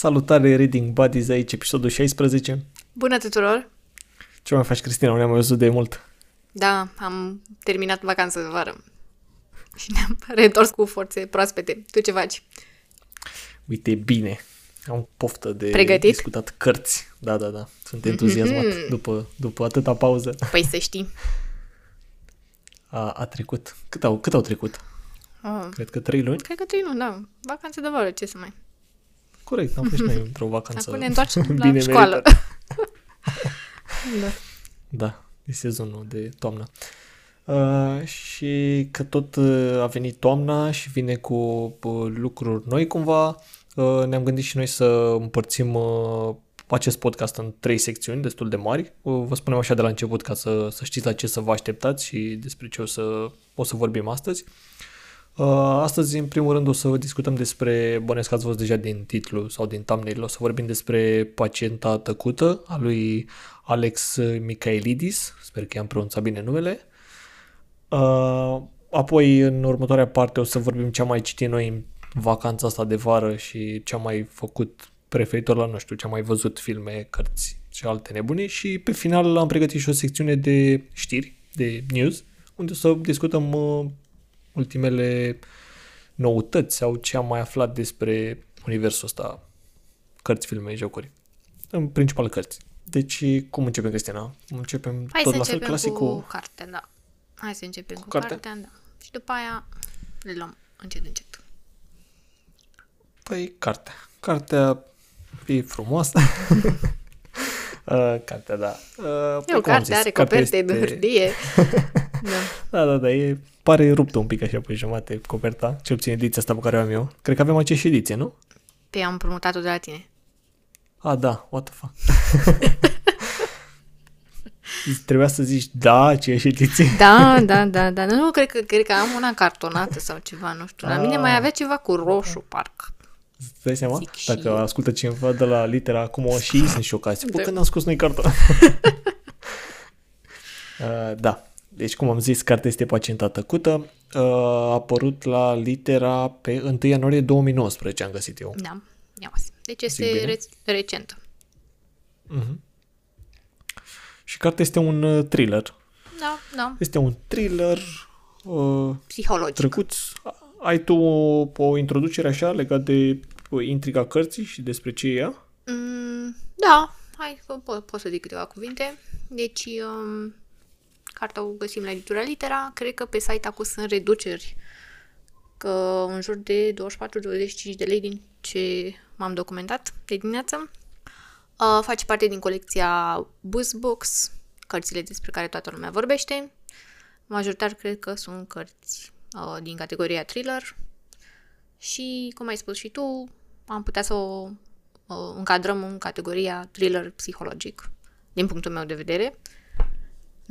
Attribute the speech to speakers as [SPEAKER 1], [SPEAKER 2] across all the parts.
[SPEAKER 1] Salutare Reading Buddies aici, episodul 16.
[SPEAKER 2] Bună tuturor!
[SPEAKER 1] Ce mai faci, Cristina? Nu ne-am mai văzut de mult.
[SPEAKER 2] Da, am terminat vacanța de vară și ne-am reîntors cu forțe proaspete. Tu ce faci?
[SPEAKER 1] Uite, bine. Am poftă de
[SPEAKER 2] Pregătit?
[SPEAKER 1] discutat cărți. Da, da, da. Sunt entuziasmat
[SPEAKER 2] Mhm.
[SPEAKER 1] după, după atâta pauză.
[SPEAKER 2] Păi să știi.
[SPEAKER 1] A, a trecut. Cât au, cât au trecut?
[SPEAKER 2] Oh,
[SPEAKER 1] Cred că trei luni?
[SPEAKER 2] cred că trei nu, da. Vacanță de vară, ce să mai...
[SPEAKER 1] Corect, am fost și noi într-o vacanță.
[SPEAKER 2] Acum ne întoarcem la
[SPEAKER 1] bine
[SPEAKER 2] școală.
[SPEAKER 1] meritată.
[SPEAKER 2] da.
[SPEAKER 1] Da, e sezonul de toamnă. Uh, și că tot uh, a venit toamna și vine cu uh, lucruri noi cumva, uh, ne-am gândit și noi să împărțim uh, acest podcast în trei secțiuni destul de mari. Uh, vă spunem așa de la început ca să, să știți la ce să vă așteptați și despre ce o să, o să vorbim astăzi. Uh, Astăzi, în primul rând, o să discutăm despre, bănesc că ați văzut deja din titlu sau din thumbnail, o să vorbim despre pacienta tăcută a lui Alex Michaelidis, sper că i-am pronunțat bine numele. Uh, Apoi, în următoarea parte, o să vorbim ce am mai citit noi în vacanța asta de vară și ce am mai făcut preferitor la, nu știu, ce am mai văzut filme, cărți și alte nebunii și pe final am pregătit și o secțiune de știri, de news, unde o să discutăm uh, ultimele noutăți sau ce am mai aflat despre universul ăsta, cărți, filme, jocuri. În principal cărți. Deci, cum începem, Cristina? Începem
[SPEAKER 2] Hai
[SPEAKER 1] tot
[SPEAKER 2] să
[SPEAKER 1] la fel
[SPEAKER 2] începem
[SPEAKER 1] clasic
[SPEAKER 2] cu cartea, da. Hai să începem cu,
[SPEAKER 1] cartea?
[SPEAKER 2] cartea, da. Și după aia le luăm încet, încet.
[SPEAKER 1] Păi, cartea. Cartea e frumoasă. uh, cartea, da. Uh,
[SPEAKER 2] E o carte, are coperte de hârtie. da.
[SPEAKER 1] Da, da, da, e, pare ruptă un pic așa pe jumate coperta, cel puțin ediția asta pe care o am eu. Cred că avem aceeași ediție, nu?
[SPEAKER 2] Pe am împrumutat-o de la tine.
[SPEAKER 1] Ah, da, what the fuck. Trebuia să zici, da, aceeași ediție.
[SPEAKER 2] Da, da, da, da. Nu, cred că, cred că am una cartonată sau ceva, nu știu. La mine
[SPEAKER 1] Ah.
[SPEAKER 2] mai avea ceva cu roșu, parcă.
[SPEAKER 1] Îți dai seama?
[SPEAKER 2] Zic și
[SPEAKER 1] Dacă
[SPEAKER 2] eu.
[SPEAKER 1] ascultă cineva de la litera acum o și ei sunt șocați. Bă,
[SPEAKER 2] Da.
[SPEAKER 1] când am scos noi cartea? uh, da. Deci, cum am zis, cartea este Pacienta tăcută. Uh, a apărut la litera pe 1 ianuarie 2019, am găsit eu.
[SPEAKER 2] Da, ia uite. Deci
[SPEAKER 1] Zic
[SPEAKER 2] este
[SPEAKER 1] bine?
[SPEAKER 2] re- recentă.
[SPEAKER 1] Mhm. Și cartea este un uh, thriller.
[SPEAKER 2] Da, da.
[SPEAKER 1] Este un thriller uh,
[SPEAKER 2] Psihologic.
[SPEAKER 1] drăguț. Ai tu o, o introducere așa legat de uh, intriga cărții și despre ce e ea?
[SPEAKER 2] Mm, da, hai, po- po- pot să zic câteva cuvinte. Deci, um, cartea o găsim la editura Litera. Cred că pe site acum sunt reduceri că în jur de 24-25 de lei din ce m-am documentat de dimineață. Uh, face parte din colecția Boost Books, cărțile despre care toată lumea vorbește. Majoritar cred că sunt cărți uh, din categoria thriller și, cum ai spus și tu, am putea să o uh, încadrăm în categoria thriller psihologic, din punctul meu de vedere.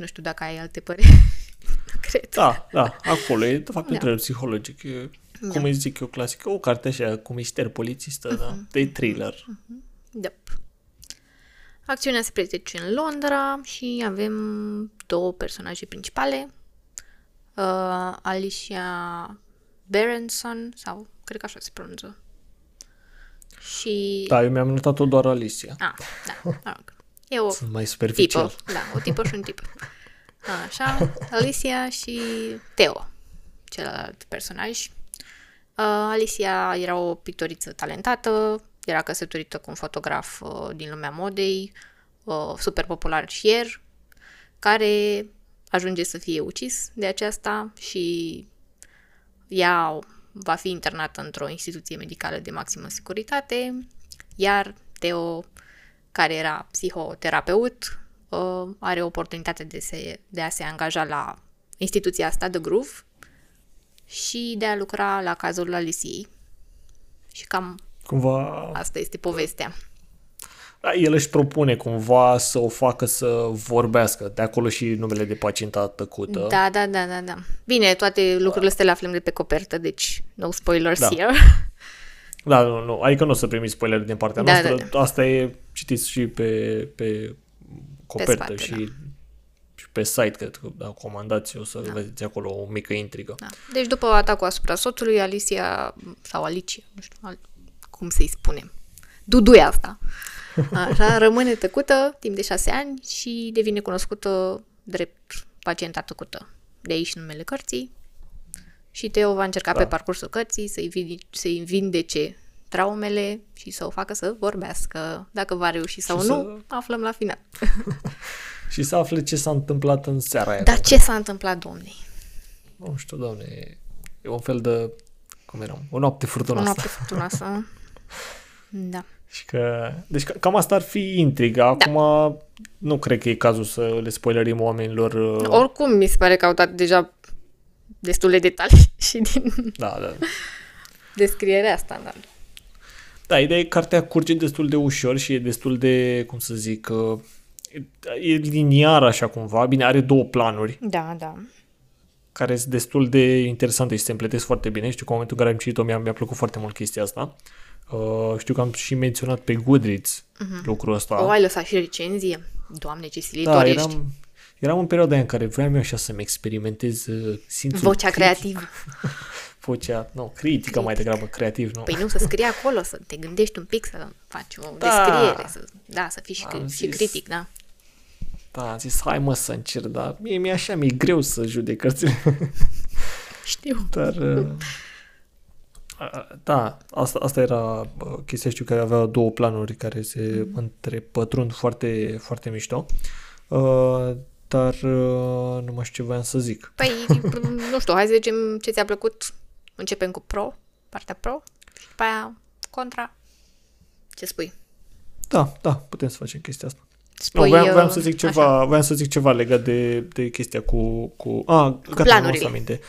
[SPEAKER 2] Nu știu dacă ai alte păreri. Cred.
[SPEAKER 1] Da, da, acolo e de fapt
[SPEAKER 2] Da.
[SPEAKER 1] un thriller psihologic. E, cum îi zic eu, clasic, o carte așa cu mister polițistă, da,
[SPEAKER 2] Mhm.
[SPEAKER 1] de thriller.
[SPEAKER 2] Da. Acțiunea se petrece în Londra și avem două personaje principale. Uh, Alicia Berenson, sau cred că așa se pronunță. Și...
[SPEAKER 1] Da, eu mi-am notat-o doar Alicia.
[SPEAKER 2] Ah, da, mă rog. E o
[SPEAKER 1] Sunt mai superficial.
[SPEAKER 2] tipă, da, o tipă și un tip. Așa, Alicia și Teo, celălalt personaj. Uh, Alicia era o pictoriță talentată, era căsătorită cu un fotograf uh, din lumea modei, uh, super popular șier, care ajunge să fie ucis de aceasta și ea va fi internată într-o instituție medicală de maximă securitate, iar Teo, care era psihoterapeut, uh, are oportunitatea de, se, de a se angaja la instituția asta, The Groove, și de a lucra la cazul Alisiei. Și cam
[SPEAKER 1] Cumva,
[SPEAKER 2] asta este povestea.
[SPEAKER 1] da, el își propune cumva să o facă să vorbească. De acolo și numele de pacienta tăcută.
[SPEAKER 2] Da, da, da, da, da. Bine, toate lucrurile astea le aflăm de pe copertă, deci no spoilers
[SPEAKER 1] Da.
[SPEAKER 2] here.
[SPEAKER 1] Da, nu, nu, adică nu o să primiți spoiler din partea
[SPEAKER 2] Da,
[SPEAKER 1] noastră.
[SPEAKER 2] da,
[SPEAKER 1] Asta e, citiți și pe, pe copertă
[SPEAKER 2] spate,
[SPEAKER 1] și,
[SPEAKER 2] da.
[SPEAKER 1] și pe site, cred că, da, comandați, o să da. vedeți acolo o mică intrigă.
[SPEAKER 2] Da. Deci după atacul asupra soțului, Alicia, sau Alicia, nu știu al- cum să-i spunem, duduia asta. Așa, rămâne tăcută timp de șase ani și devine cunoscută drept pacienta tăcută. De aici numele cărții. Și Teo va încerca
[SPEAKER 1] Da.
[SPEAKER 2] pe parcursul cărții să-i, vinde, să-i vindece traumele și să o facă să vorbească. Dacă va reuși sau
[SPEAKER 1] Și
[SPEAKER 2] nu,
[SPEAKER 1] să-
[SPEAKER 2] aflăm la final.
[SPEAKER 1] Și să afle ce s-a întâmplat în seara aia.
[SPEAKER 2] Dar ce s-a întâmplat, domnei?
[SPEAKER 1] Nu știu, doamne, e un fel de, cum eram, o noapte
[SPEAKER 2] O
[SPEAKER 1] furtunoasă.
[SPEAKER 2] noapte furtunoasă. Da.
[SPEAKER 1] Și că, deci ca- cam asta ar fi intriga. Acum nu cred că e cazul să le spoilerim oamenilor. uh,
[SPEAKER 2] Oricum, mi se pare că au dat deja destul de detalii și din
[SPEAKER 1] Da, da.
[SPEAKER 2] descrierea standard.
[SPEAKER 1] Da, ideea e că cartea curge destul de ușor și e destul de, cum să zic, uh, e liniar așa cumva. Bine, are două planuri
[SPEAKER 2] Da, da.
[SPEAKER 1] care sunt destul de interesante și se împletesc foarte bine. Știu că în momentul în care am citit-o mi-a, mi-a plăcut foarte mult chestia asta. Uh, știu că am și menționat pe Goodreads uh-huh. lucrul ăsta.
[SPEAKER 2] O, ai lăsat și recenzie? Doamne, ce silitor
[SPEAKER 1] da,
[SPEAKER 2] ești.
[SPEAKER 1] eram, eram în perioada aia în care voiam eu așa să-mi experimentez uh, simțul
[SPEAKER 2] Vocea
[SPEAKER 1] critic.
[SPEAKER 2] creativă.
[SPEAKER 1] Vocea, nu, critică mai degrabă, creativ, nu.
[SPEAKER 2] Păi nu, să scrii acolo, să te gândești un pic, să faci o
[SPEAKER 1] Da.
[SPEAKER 2] descriere, să, da, să fii și,
[SPEAKER 1] Am
[SPEAKER 2] și
[SPEAKER 1] zis.
[SPEAKER 2] critic, da.
[SPEAKER 1] Da, am zis, hai mă să încerc, dar mie mi-e așa, mi-e greu să judec cărțile.
[SPEAKER 2] Știu.
[SPEAKER 1] Dar, uh, a- da, asta, asta era uh, chestia, știu că avea două planuri care se întrepătrund foarte, foarte mișto. Uh, dar uh, nu mai știu ce voiam să zic.
[SPEAKER 2] Păi, nu știu, hai să zicem ce ți-a plăcut. Începem cu pro, partea pro, și după aia contra. Ce spui?
[SPEAKER 1] Da, da, putem să facem chestia asta.
[SPEAKER 2] Spui,
[SPEAKER 1] nu, voiam, voiam
[SPEAKER 2] uh,
[SPEAKER 1] să zic
[SPEAKER 2] așa.
[SPEAKER 1] ceva, voiam să zic ceva legat de, de chestia cu, cu a, gata, mi-am
[SPEAKER 2] planurile.
[SPEAKER 1] adus aminte. Uh, pe,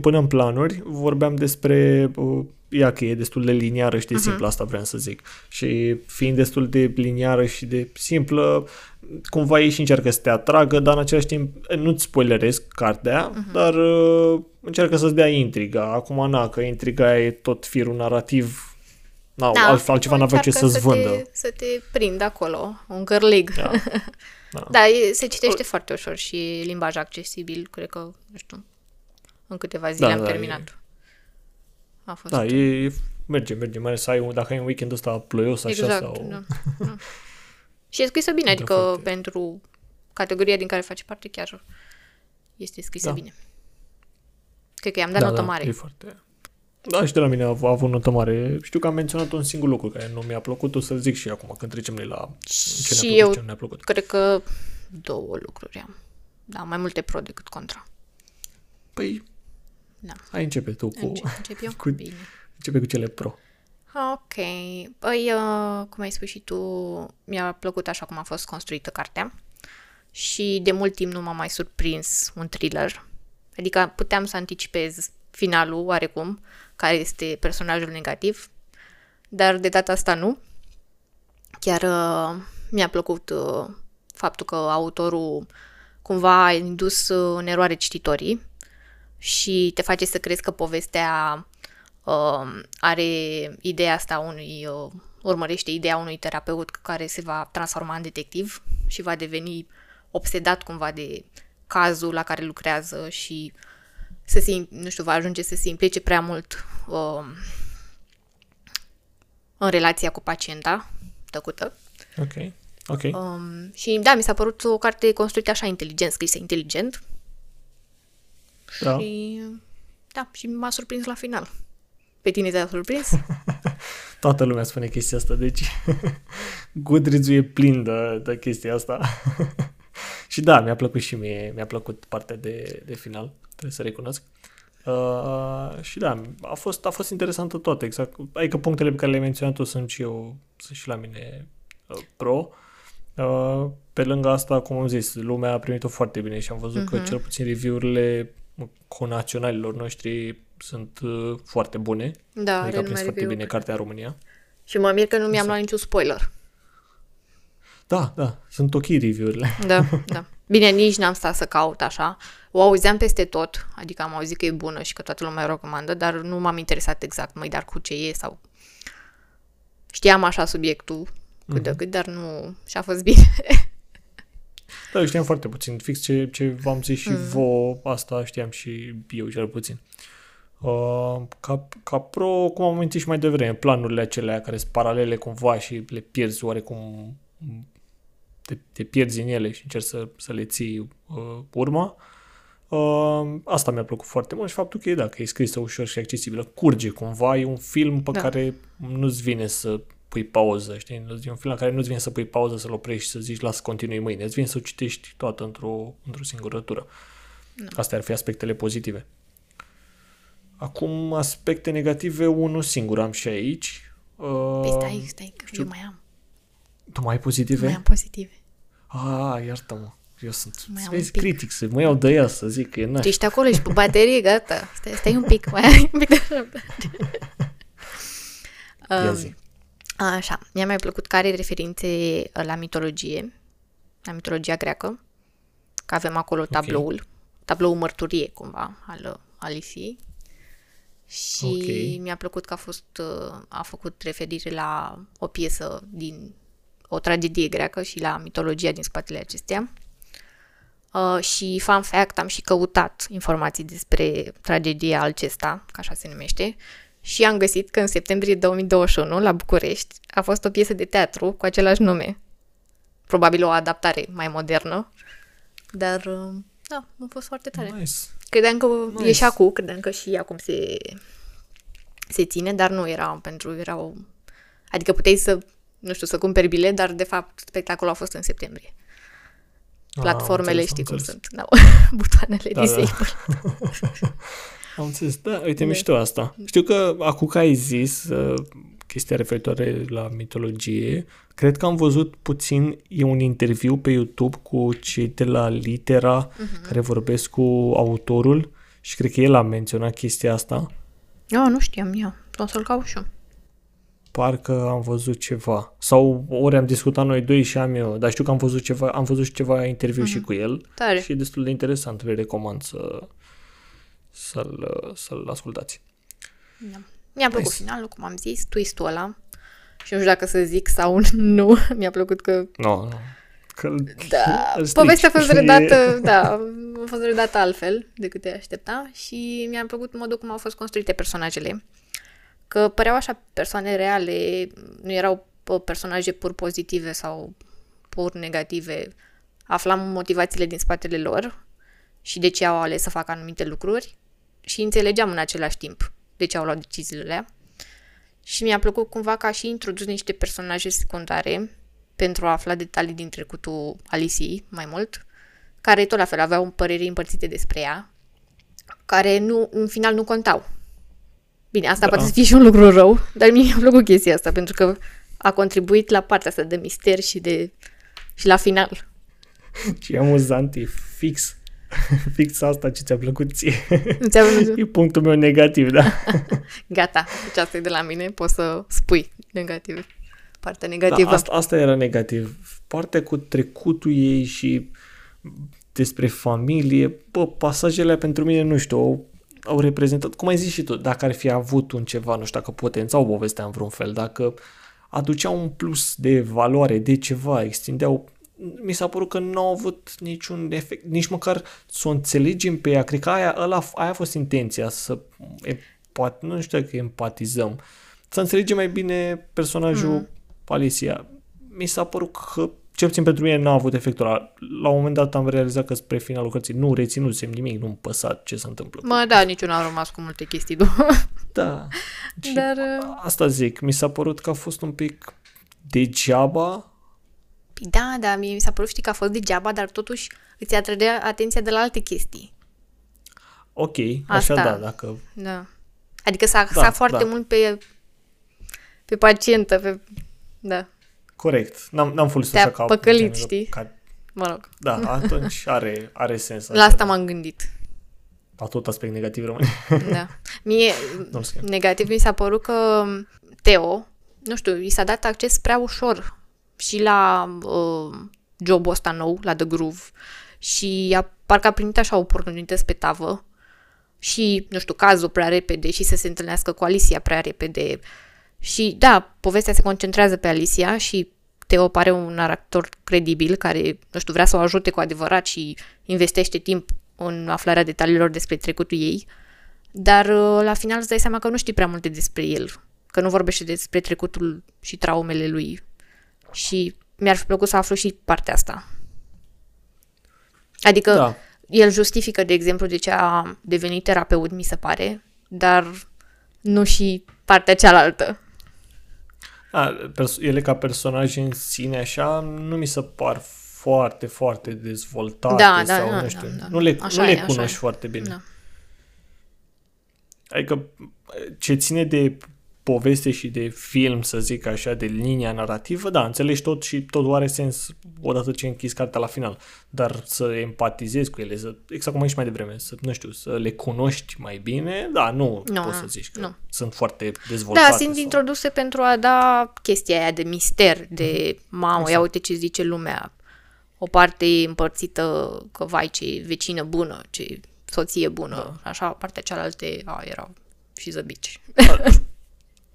[SPEAKER 1] până în planuri vorbeam despre uh, ea că e destul de liniară și de
[SPEAKER 2] Mhm.
[SPEAKER 1] simplă, asta vreau să zic. Și fiind destul de liniară și de simplă, cumva ei și încearcă să te atragă, dar în același timp nu-ți spoileresc cartea,
[SPEAKER 2] Mhm.
[SPEAKER 1] dar uh, încearcă să-ți dea intriga. Acum, na, că intriga e tot firul narrativ, na, da, alt, altceva n-avea ce
[SPEAKER 2] încearcă
[SPEAKER 1] să-ți
[SPEAKER 2] să
[SPEAKER 1] vândă.
[SPEAKER 2] Te, să te prindă acolo, un gărlig.
[SPEAKER 1] Da. Da.
[SPEAKER 2] Da, e, se citește foarte ușor și limbaj accesibil, cred că, nu știu, în câteva zile
[SPEAKER 1] Da,
[SPEAKER 2] am
[SPEAKER 1] da,
[SPEAKER 2] terminat. A fost.
[SPEAKER 1] Da, e, e, merge, merge, mai ales să ai, un- dacă ai un weekend ăsta ploios așa
[SPEAKER 2] exact,
[SPEAKER 1] sau...
[SPEAKER 2] da. da. Și e scrisă bine,
[SPEAKER 1] Da,
[SPEAKER 2] adică
[SPEAKER 1] foarte.
[SPEAKER 2] pentru categoria din care face parte chiar este scrisă
[SPEAKER 1] Da.
[SPEAKER 2] bine. Cred că i-am dat
[SPEAKER 1] da,
[SPEAKER 2] notă
[SPEAKER 1] da,
[SPEAKER 2] mare.
[SPEAKER 1] E foarte... Da, și de la mine a, a avut notă mare. Știu că am menționat un singur lucru care nu mi-a plăcut, o să-l zic și acum când trecem noi la ce
[SPEAKER 2] Și
[SPEAKER 1] ne-a plăcut
[SPEAKER 2] eu
[SPEAKER 1] și ce nu ne-a plăcut.
[SPEAKER 2] Cred că două lucruri am. Da, mai multe pro decât contra.
[SPEAKER 1] Păi,
[SPEAKER 2] Da.
[SPEAKER 1] hai începe tu cu,
[SPEAKER 2] Încep, încep eu?
[SPEAKER 1] cu-
[SPEAKER 2] Bine.
[SPEAKER 1] începe cu cele pro.
[SPEAKER 2] Ok. Păi, uh, cum ai spus și tu, mi-a plăcut așa cum a fost construită cartea. Și de mult timp nu m-a mai surprins un thriller. Adică puteam să anticipez finalul, oarecum, care este personajul negativ, dar de data asta nu. Chiar uh, mi-a plăcut uh, faptul că autorul cumva a indus uh, în eroare cititorii și te face să crezi că povestea uh, are ideea asta unui, uh, urmărește ideea unui terapeut care se va transforma în detectiv și va deveni obsedat cumva de cazul la care lucrează și să se, im- nu știu, va ajunge să se implice prea mult uh, în relația cu pacienta tăcută.
[SPEAKER 1] Ok, ok.
[SPEAKER 2] Um, și da, mi s-a părut o carte construită așa inteligent, scrisă inteligent
[SPEAKER 1] da.
[SPEAKER 2] și da, și m-a surprins la final. Pe tine te-a surprins?
[SPEAKER 1] Toată lumea spune chestia asta, deci goodreads e plin de, de chestia asta. și da, mi-a plăcut și mie, mi-a plăcut partea de, de final, trebuie să recunosc. Uh, și da, a fost, a fost interesantă toată, exact. Adică punctele pe care le-ai menționat tu sunt și eu, sunt și la mine uh, pro. Uh, pe lângă asta, cum am zis, lumea a primit-o foarte bine și am văzut uh-huh. că cel puțin review-urile conaționalilor noștri sunt uh, foarte bune.
[SPEAKER 2] Da,
[SPEAKER 1] adică a
[SPEAKER 2] are
[SPEAKER 1] prins
[SPEAKER 2] numai
[SPEAKER 1] foarte
[SPEAKER 2] review.
[SPEAKER 1] bine cartea în România.
[SPEAKER 2] Și mă mir că nu mi-am luat niciun spoiler.
[SPEAKER 1] Da, da, sunt ok review-urile.
[SPEAKER 2] Da, da. Bine, nici n-am stat să caut așa. O auzeam peste tot, adică am auzit că e bună și că toată lumea o recomandă, dar nu m-am interesat exact, măi, dar cu ce e sau... Știam așa subiectul cât de cât, dar nu... și a fost bine.
[SPEAKER 1] Da, eu știam foarte puțin. Fix ce, ce v-am zis și mm. vouă, asta știam și eu cel puțin. Uh, ca, ca pro, cum am amintit și mai devreme, planurile acelea care sunt paralele cumva și le pierzi oarecum, te, te pierzi în ele și încerci să, să le ții uh, urma. Uh, asta mi-a plăcut foarte mult și faptul că e, da, că e scrisă ușor și accesibilă. Curge cumva, e un film pe
[SPEAKER 2] Da.
[SPEAKER 1] care nu-ți vine să pui pauză, știi? E un film la care nu-ți vine să pui pauză, să-l oprești și să zici, las, continui mâine. Îți vine să o citești toată într-o, într-o singură tură. Astea ar fi aspectele pozitive. Acum, aspecte negative, unul singur am și aici. Uh,
[SPEAKER 2] Păi stai, stai, că
[SPEAKER 1] știu.
[SPEAKER 2] eu mai am.
[SPEAKER 1] Tu mai ai pozitive?
[SPEAKER 2] Mai am pozitive.
[SPEAKER 1] Ah, iartă-mă. Eu sunt,
[SPEAKER 2] Mai
[SPEAKER 1] să
[SPEAKER 2] am
[SPEAKER 1] vezi,
[SPEAKER 2] un pic.
[SPEAKER 1] critic, să mă iau de ea, să zic că e
[SPEAKER 2] Tu
[SPEAKER 1] naș.
[SPEAKER 2] ești acolo, ești pe baterie, gata. Stai, stai un pic, mai ai un pic de răbdare.
[SPEAKER 1] Ia
[SPEAKER 2] Um,
[SPEAKER 1] zi.
[SPEAKER 2] Așa, mi-a mai plăcut că are referințe uh, la mitologie, la mitologia greacă, că avem acolo tabloul, tabloul mărturie, cumva, al uh, Alisiei. Și
[SPEAKER 1] Ok.
[SPEAKER 2] mi-a plăcut că a fost, uh, a făcut referire la o piesă din o tragedie greacă și la mitologia din spatele acesteia. Uh, și, fun fact, am și căutat informații despre tragedia acesta, ca așa se numește, și am găsit că în septembrie 2021, la București, a fost o piesă de teatru cu același nume. Probabil o adaptare mai modernă, dar, uh, da, a fost foarte tare.
[SPEAKER 1] Nice.
[SPEAKER 2] Credeam că
[SPEAKER 1] Nice.
[SPEAKER 2] e și acum, credeam că și acum se, se ține, dar nu era pentru, erau... Adică puteai să, nu știu, să cumperi bilet, dar de fapt spectacolul a fost în septembrie.
[SPEAKER 1] Ah,
[SPEAKER 2] Platformele
[SPEAKER 1] am înțeles,
[SPEAKER 2] știi
[SPEAKER 1] am
[SPEAKER 2] cum
[SPEAKER 1] înțeles.
[SPEAKER 2] sunt. Da, butoanele
[SPEAKER 1] Da,
[SPEAKER 2] da,
[SPEAKER 1] da.
[SPEAKER 2] disable.
[SPEAKER 1] Am înțeles. Da, uite,
[SPEAKER 2] Da.
[SPEAKER 1] mișto asta. Știu că acum că ai zis uh, chestia referitoare la mitologie, cred că am văzut puțin, e un interviu pe YouTube cu cei de la Litera
[SPEAKER 2] Mhm.
[SPEAKER 1] care vorbesc cu autorul și cred că el a menționat chestia asta.
[SPEAKER 2] Eu nu știam eu. O să-l caut și eu.
[SPEAKER 1] Parcă am văzut ceva. Sau ori am discutat noi doi și am eu, dar știu că am văzut ceva, am văzut și ceva interviu și cu el
[SPEAKER 2] Tare.
[SPEAKER 1] și e destul de interesant. Vi recomand să, să-l, să-l ascultați.
[SPEAKER 2] Da. Mi-a plăcut
[SPEAKER 1] Nice.
[SPEAKER 2] finalul, cum am zis, twist-ul ăla. Și nu știu dacă să zic sau nu. Mi-a plăcut că
[SPEAKER 1] Nu, nu. Că
[SPEAKER 2] Da,
[SPEAKER 1] îl strici.
[SPEAKER 2] povestea a fost
[SPEAKER 1] E-
[SPEAKER 2] redată, da, a fost redată altfel decât te aștepta și mi-a plăcut modul cum au fost construite personajele. Că păreau așa persoane reale, nu erau pă, personaje pur pozitive sau pur negative. Aflam motivațiile din spatele lor și de ce au ales să facă anumite lucruri și înțelegeam în același timp de ce au luat deciziile alea. Și mi-a plăcut cumva că a și introdus niște personaje secundare pentru a afla detalii din trecutul Alisiei mai mult, care tot la fel aveau păreri împărțite despre ea, care nu, în final nu contau. Bine, asta
[SPEAKER 1] Da.
[SPEAKER 2] poate să fie și un lucru rău, dar mie mi-a plăcut chestia asta, pentru că a contribuit la partea asta de mister și de și la final.
[SPEAKER 1] Ce amuzant e fix. Fix asta ce ți-a plăcut ție.
[SPEAKER 2] Înseamnă,
[SPEAKER 1] E punctul meu negativ, da.
[SPEAKER 2] gata, deci asta e de la mine, poți să spui negativ. Partea
[SPEAKER 1] da
[SPEAKER 2] negativă.
[SPEAKER 1] asta, asta era negativ. Partea cu trecutul ei și despre familie, bă, pasajele alea pentru mine, nu știu, au, au reprezentat, cum ai zis și tu, dacă ar fi avut un ceva, nu știu, dacă potențau povestea în vreun fel, dacă aduceau un plus de valoare, de ceva, extindeau mi s-a părut că nu au avut niciun efect, nici măcar să o înțelegem pe ea. Cred că aia, ăla, aia a fost intenția, să empat, nu știu dacă empatizăm, să înțelegem mai bine personajul mm. Alicia. Mi s-a părut că, cel puțin pentru mine, n-a avut efectul ăla. La un moment dat am realizat că spre finalul cărții nu reținusem nimic, nu-mi păsa ce se întâmplă.
[SPEAKER 2] Mă, da, niciun a rămas cu multe chestii după.
[SPEAKER 1] Da. Și
[SPEAKER 2] Dar, uh,
[SPEAKER 1] asta zic, mi s-a părut că a fost un pic degeaba
[SPEAKER 2] Păi da, da, mie mi s-a părut, știi, că a fost degeaba, dar totuși îți atrăgea atenția de la alte chestii.
[SPEAKER 1] Ok, așa
[SPEAKER 2] Asta.
[SPEAKER 1] da, dacă...
[SPEAKER 2] Da. Adică s-a
[SPEAKER 1] Da,
[SPEAKER 2] axat foarte
[SPEAKER 1] da.
[SPEAKER 2] mult pe, pe pacientă, pe... Da,
[SPEAKER 1] Corect. N-am, n-am folosit
[SPEAKER 2] Te-a
[SPEAKER 1] așa ca...
[SPEAKER 2] păcălit,
[SPEAKER 1] genul
[SPEAKER 2] știi?
[SPEAKER 1] Ca,
[SPEAKER 2] mă rog.
[SPEAKER 1] da, atunci are, are sens.
[SPEAKER 2] La asta m-am gândit.
[SPEAKER 1] La tot aspect negativ rămâne.
[SPEAKER 2] Da. Mie,
[SPEAKER 1] Nu schimb.
[SPEAKER 2] negativ mi s-a părut că Teo, nu știu, i s-a dat acces prea ușor și la uh, jobul ăsta nou, la The Groove, și a, parcă a primit așa oportunități pe tavă și, nu știu, cazul prea repede și să se întâlnească cu Alicia prea repede. Și, da, povestea se concentrează pe Alicia și Teo pare un actor credibil care, nu știu, vrea să o ajute cu adevărat și investește timp în aflarea detaliilor despre trecutul ei. dar uh, la final îți dai seama că nu știi prea multe despre el, că nu vorbește despre trecutul și traumele lui. Și mi-ar fi plăcut să aflu și partea asta. Adică
[SPEAKER 1] Da.
[SPEAKER 2] el justifică, de exemplu, de ce a devenit terapeut, mi se pare, dar nu și partea cealaltă.
[SPEAKER 1] A, pers- ele ca personaje în sine așa nu mi se par foarte, foarte dezvoltate
[SPEAKER 2] Da, da,
[SPEAKER 1] sau
[SPEAKER 2] da,
[SPEAKER 1] nu știu.
[SPEAKER 2] da, da.
[SPEAKER 1] Nu le,
[SPEAKER 2] Așa
[SPEAKER 1] nu le
[SPEAKER 2] e, așa
[SPEAKER 1] cunoști
[SPEAKER 2] e.
[SPEAKER 1] foarte bine.
[SPEAKER 2] Da.
[SPEAKER 1] Adică ce ține de poveste și de film, să zic așa, de linia narrativă, da, înțelegi tot și totul are sens odată ce închizi cartea la final. Dar să empatizezi cu ele, să, exact cum ai zis mai devreme, să, nu știu, să le cunoști mai bine, da, nu,
[SPEAKER 2] Nu,
[SPEAKER 1] poți
[SPEAKER 2] nu,
[SPEAKER 1] să zici că
[SPEAKER 2] nu.
[SPEAKER 1] sunt foarte dezvoltate.
[SPEAKER 2] Da, sunt
[SPEAKER 1] sau-
[SPEAKER 2] introduse pentru a da chestia aia de mister, de mamă,
[SPEAKER 1] Exact.
[SPEAKER 2] ia uite ce zice lumea. O parte e împărțită că, vai, ce vecină bună, ce soție bună. Da. Așa, partea cealaltă a, erau și zăbici.